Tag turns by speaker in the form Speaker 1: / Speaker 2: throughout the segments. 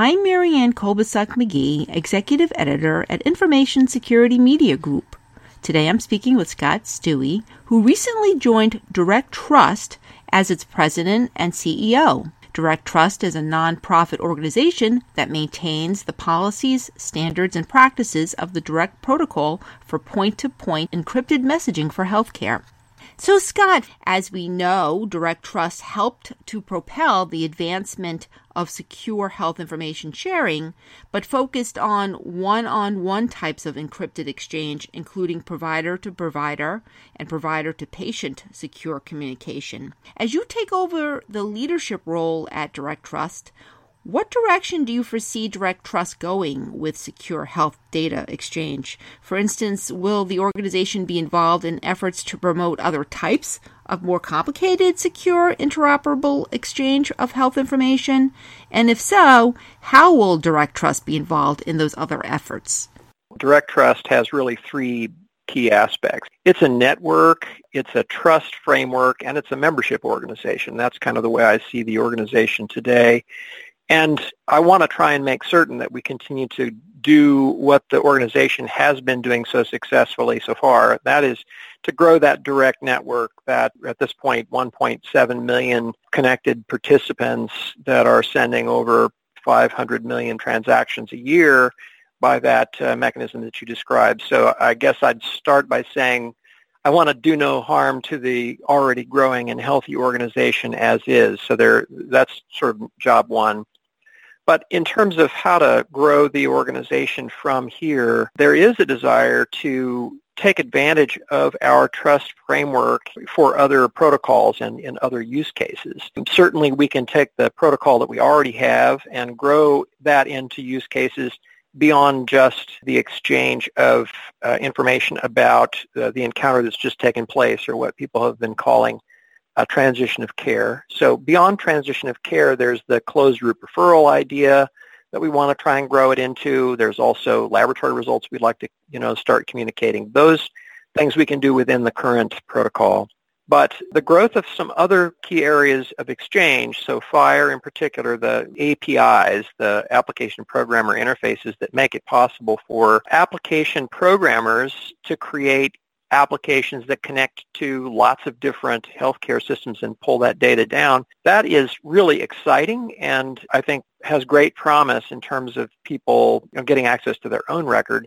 Speaker 1: I'm Marianne Kolbasuk McGee, Executive Editor at Information Security Media Group. Today I'm speaking with Scott Stuewe, who recently joined Direct Trust as its president and CEO. Direct Trust is a nonprofit organization that maintains the policies, standards, and practices of the Direct Protocol for point to point encrypted messaging for healthcare. So, Scott, as we know, Direct Trust helped to propel the advancement of secure health information sharing, but focused on one on one types of encrypted exchange, including provider to provider and provider to patient secure communication. As you take over the leadership role at Direct Trust, what direction do you foresee Direct Trust going with secure health data exchange? For instance, will the organization be involved in efforts to promote other types of more complicated, secure, interoperable exchange of health information? And if so, how will Direct Trust be involved in those other efforts?
Speaker 2: Direct Trust has really three key aspects. It's a network, it's a trust framework, and it's a membership organization. That's kind of the way I see the organization today. And I want to try and make certain that we continue to do what the organization has been doing so successfully so far. That is to grow that direct network that at this point 1.7 million connected participants that are sending over 500 million transactions a year by that uh, mechanism that you described. So I guess I'd start by saying I want to do no harm to the already growing and healthy organization as is. So there, that's sort of job one. But in terms of how to grow the organization from here, there is a desire to take advantage of our trust framework for other protocols and in other use cases. And certainly we can take the protocol that we already have and grow that into use cases beyond just the exchange of uh, information about uh, the encounter that's just taken place or what people have been calling a transition of care. So beyond transition of care, there's the closed loop referral idea that we want to try and grow it into. There's also laboratory results we'd like to, you know, start communicating. Those things we can do within the current protocol. But the growth of some other key areas of exchange, so FHIR in particular, the APIs, the application programmer interfaces that make it possible for application programmers to create applications that connect to lots of different healthcare systems and pull that data down. That is really exciting and I think has great promise in terms of people you know, getting access to their own record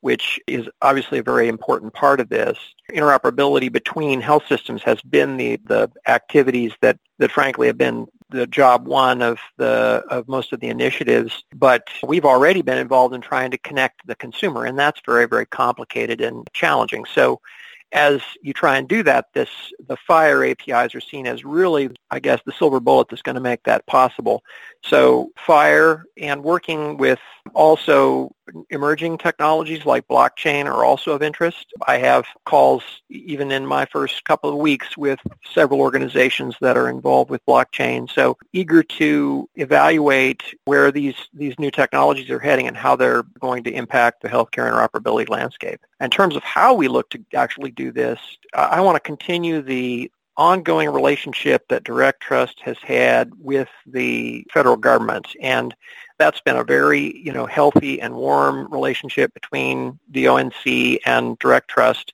Speaker 2: which is obviously a very important part of this. Interoperability between health systems has been the, the activities that, that frankly have been the job one of the of most of the initiatives, but we've already been involved in trying to connect the consumer, and that's very, very complicated and challenging. So as you try and do that, this the FHIR APIs are seen as really, I guess, the silver bullet that's going to make that possible. So FHIR and working with also emerging technologies like blockchain are also of interest. I have calls even in my first couple of weeks with several organizations that are involved with blockchain. So eager to evaluate where these, these new technologies are heading and how they're going to impact the healthcare interoperability landscape. In terms of how we look to actually do this, I want to continue the ongoing relationship that Direct Trust has had with the federal government. And that's been a very, you know, healthy and warm relationship between the ONC and Direct Trust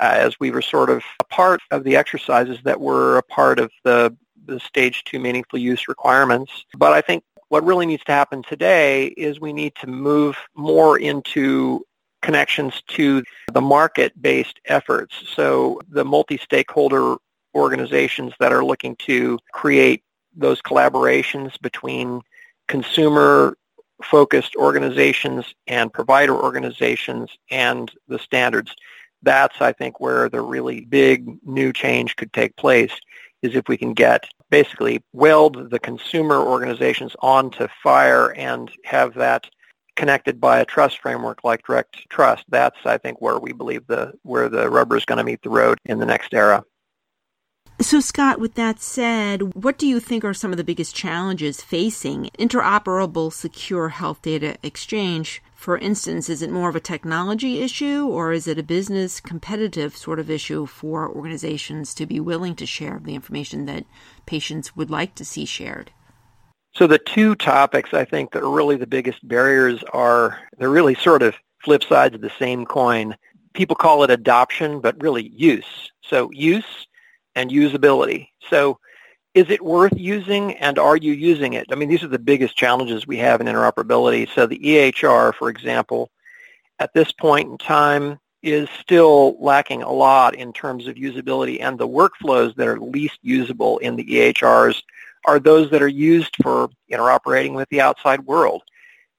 Speaker 2: uh, as we were sort of a part of the exercises that were a part of the, the stage two meaningful use requirements. But I think what really needs to happen today is we need to move more into connections to the market-based efforts. So the multi-stakeholder organizations that are looking to create those collaborations between consumer focused organizations and provider organizations and the standards. That's, I think, where the really big new change could take place is if we can get basically weld the consumer organizations onto FHIR and have that connected by a trust framework like direct trust. That's, I think, where we believe the where the rubber is going to meet the road in the next era.
Speaker 1: So, Scott, with that said, what do you think are some of the biggest challenges facing interoperable secure health data exchange? For instance, is it more of a technology issue or is it a business competitive sort of issue for organizations to be willing to share the information that patients would like to see shared?
Speaker 2: So the two topics I think that are really the biggest barriers are, they're really sort of flip sides of the same coin. People call it adoption, but really use. So use and usability. So is it worth using and are you using it? I mean, these are the biggest challenges we have in interoperability. So the EHR, for example, at this point in time is still lacking a lot in terms of usability and the workflows that are least usable in the EHRs are those that are used for interoperating with the outside world.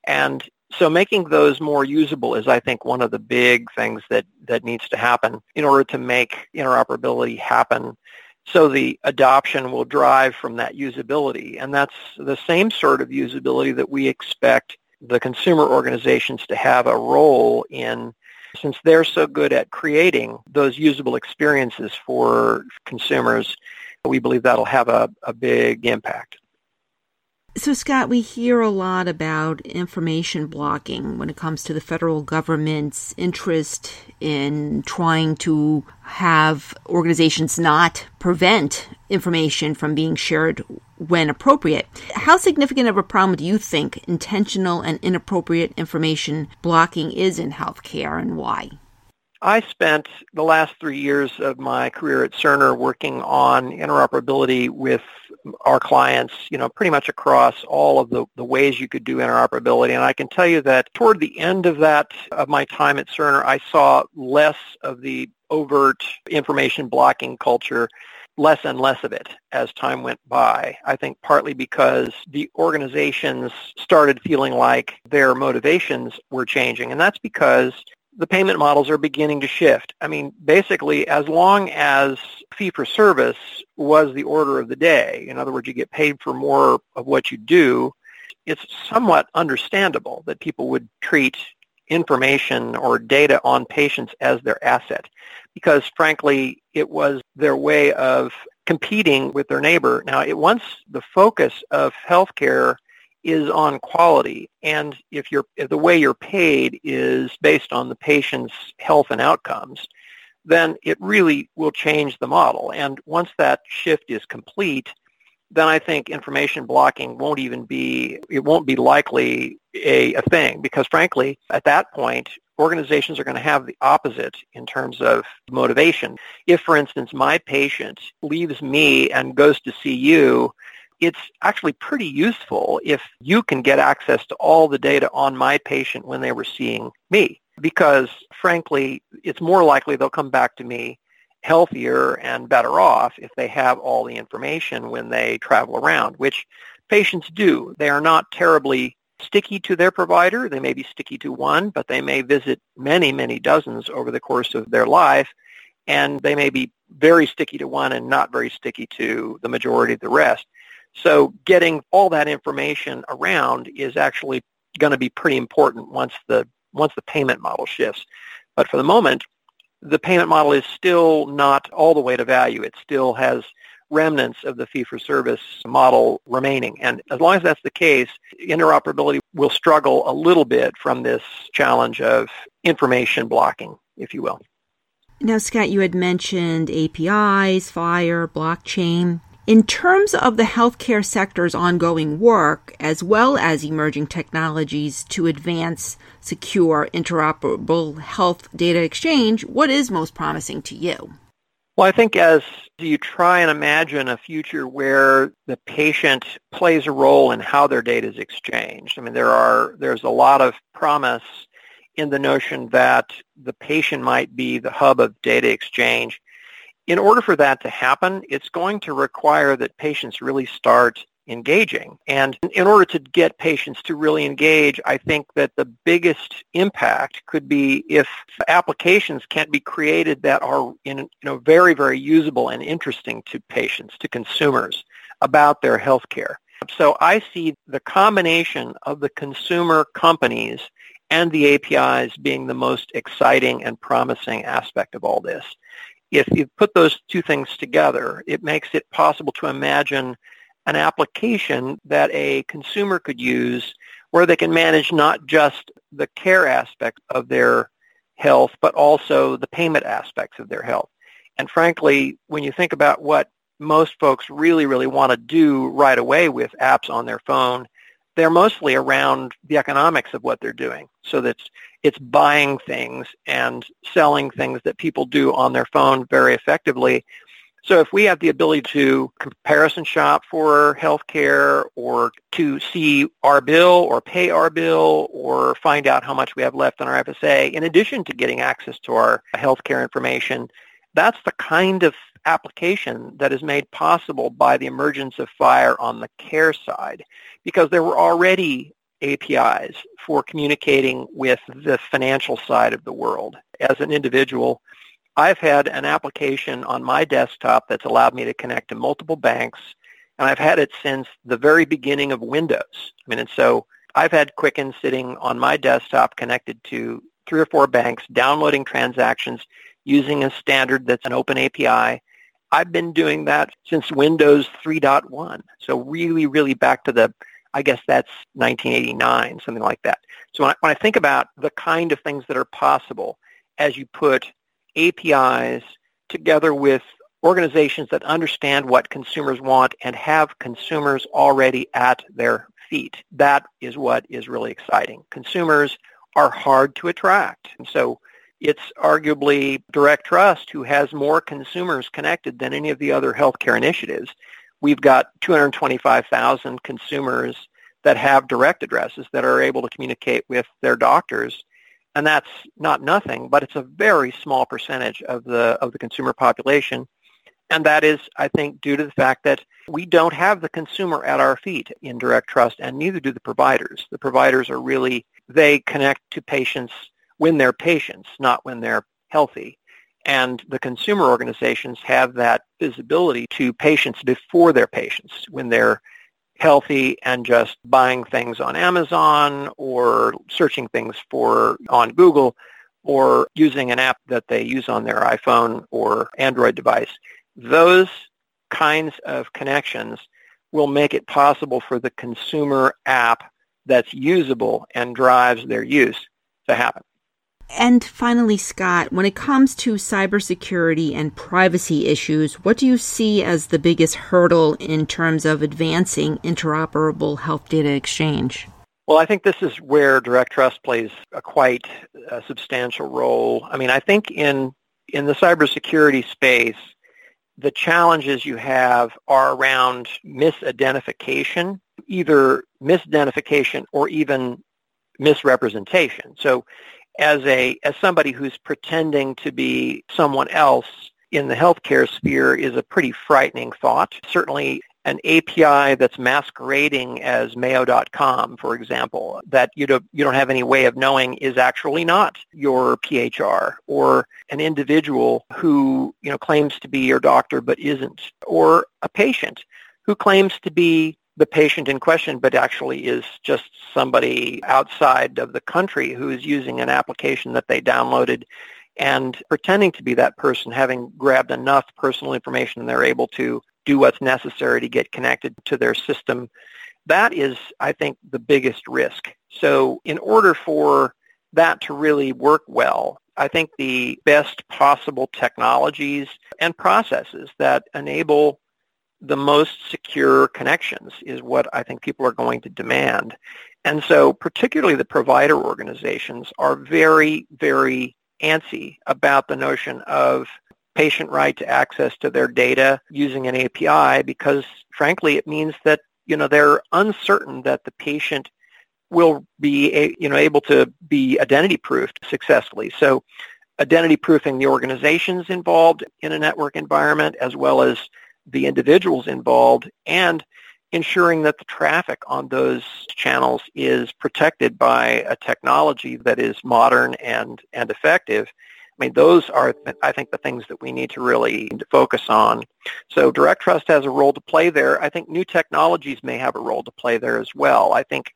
Speaker 2: And so making those more usable is, I think, one of the big things that, that needs to happen in order to make interoperability happen so the adoption will drive from that usability. And that's the same sort of usability that we expect the consumer organizations to have a role in since they're so good at creating those usable experiences for consumers, we believe that'll have a, a big impact.
Speaker 1: So, Scott, we hear a lot about information blocking when it comes to the federal government's interest in trying to have organizations not prevent information from being shared when appropriate. How significant of a problem do you think intentional and inappropriate information blocking is in healthcare and why?
Speaker 2: I spent the last three years of my career at Cerner working on interoperability with our clients, you know, pretty much across all of the, the ways you could do interoperability. And I can tell you that toward the end of that, of my time at Cerner, I saw less of the overt information blocking culture less and less of it as time went by. I think partly because the organizations started feeling like their motivations were changing. And that's because the payment models are beginning to shift. I mean, basically, as long as fee for service was the order of the day, in other words, you get paid for more of what you do, it's somewhat understandable that people would treat information or data on patients as their asset because frankly it was their way of competing with their neighbor. Now it once the focus of healthcare is on quality. And if you're if the way you're paid is based on the patient's health and outcomes, then it really will change the model. And once that shift is complete, then I think information blocking won't even be, it won't be likely a, a thing because frankly, at that point, organizations are going to have the opposite in terms of motivation. If, for instance, my patient leaves me and goes to see you, it's actually pretty useful if you can get access to all the data on my patient when they were seeing me. Because frankly it's more likely they'll come back to me healthier and better off if they have all the information when they travel around which patients do. They are not terribly sticky to their provider. They may be sticky to one but they may visit many many dozens over the course of their life and they may be very sticky to one and not very sticky to the majority of the rest so getting all that information around is actually going to be pretty important once the once the payment model shifts. But for the moment, the payment model is still not all the way to value. It still has remnants of the fee-for-service model remaining. And as long as that's the case, interoperability will struggle a little bit from this challenge of information blocking, if you will.
Speaker 1: Now, Scott, you had mentioned APIs, FHIR, blockchain. In terms of the healthcare sector's ongoing work, as well as emerging technologies to advance secure, interoperable health data exchange, what is most promising to you?
Speaker 2: Well, I think as you try and imagine a future where the patient plays a role in how their data is exchanged, I mean, there are there's a lot of promise in the notion that the patient might be the hub of data exchange in order for that to happen, it's going to require that patients really start engaging. And in order to get patients to really engage, I think that the biggest impact could be if applications can be created that are in, you know, very, very usable and interesting to patients, to consumers about their health care. So I see the combination of the consumer companies and the APIs being the most exciting and promising aspect of all this if you put those two things together, it makes it possible to imagine an application that a consumer could use where they can manage not just the care aspect of their health, but also the payment aspects of their health. And frankly, when you think about what most folks really, really want to do right away with apps on their phone, they're mostly around the economics of what they're doing. So that's it's buying things and selling things that people do on their phone very effectively. So if we have the ability to comparison shop for healthcare or to see our bill or pay our bill or find out how much we have left on our FSA, in addition to getting access to our healthcare information, that's the kind of application that is made possible by the emergence of FHIR on the care side because there were already APIs for communicating with the financial side of the world. As an individual, I've had an application on my desktop that's allowed me to connect to multiple banks, and I've had it since the very beginning of Windows. I mean, and so I've had Quicken sitting on my desktop connected to three or four banks, downloading transactions using a standard that's an open API. I've been doing that since Windows 3.1. So really, really back to the I guess that's 1989, something like that. So when I, when I think about the kind of things that are possible as you put APIs together with organizations that understand what consumers want and have consumers already at their feet, that is what is really exciting. Consumers are hard to attract. And so it's arguably Direct Trust who has more consumers connected than any of the other healthcare initiatives we've got 225,000 consumers that have direct addresses that are able to communicate with their doctors. And that's not nothing, but it's a very small percentage of the, of the consumer population. And that is, I think, due to the fact that we don't have the consumer at our feet in direct trust, and neither do the providers. The providers are really, they connect to patients when they're patients, not when they're healthy. And the consumer organizations have that visibility to patients before they're patients, when they're healthy and just buying things on Amazon or searching things for on Google or using an app that they use on their iPhone or Android device. Those kinds of connections will make it possible for the consumer app that's usable and drives their use to happen.
Speaker 1: And finally, Scott, when it comes to cybersecurity and privacy issues, what do you see as the biggest hurdle in terms of advancing interoperable health data exchange?
Speaker 2: Well, I think this is where Direct Trust plays a quite a substantial role. I mean, I think in in the cybersecurity space, the challenges you have are around misidentification, either misidentification or even misrepresentation. So as a as somebody who's pretending to be someone else in the healthcare sphere is a pretty frightening thought. Certainly an API that's masquerading as Mayo.com, for example, that you don't, you don't have any way of knowing is actually not your PHR, or an individual who you know claims to be your doctor but isn't, or a patient who claims to be the patient in question, but actually is just somebody outside of the country who is using an application that they downloaded and pretending to be that person, having grabbed enough personal information and they're able to do what's necessary to get connected to their system. That is, I think, the biggest risk. So in order for that to really work well, I think the best possible technologies and processes that enable the most secure connections is what I think people are going to demand. And so particularly the provider organizations are very, very antsy about the notion of patient right to access to their data using an API because frankly it means that you know they're uncertain that the patient will be you know able to be identity proofed successfully. So identity proofing the organizations involved in a network environment as well as the individuals involved and ensuring that the traffic on those channels is protected by a technology that is modern and, and effective. I mean, those are, I think, the things that we need to really focus on. So Direct Trust has a role to play there. I think new technologies may have a role to play there as well. I think,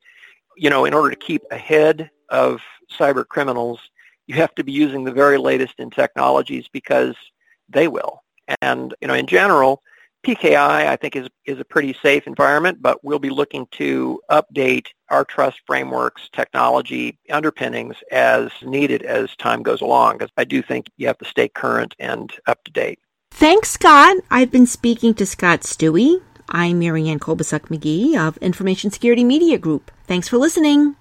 Speaker 2: you know, in order to keep ahead of cyber criminals, you have to be using the very latest in technologies because they will. And, you know, in general, PKI, I think, is, is a pretty safe environment, but we'll be looking to update our trust frameworks, technology underpinnings as needed as time goes along, because I do think you have to stay current and up to date.
Speaker 1: Thanks, Scott. I've been speaking to Scott Stuewe. I'm Marianne Kolbasuk McGee of Information Security Media Group. Thanks for listening.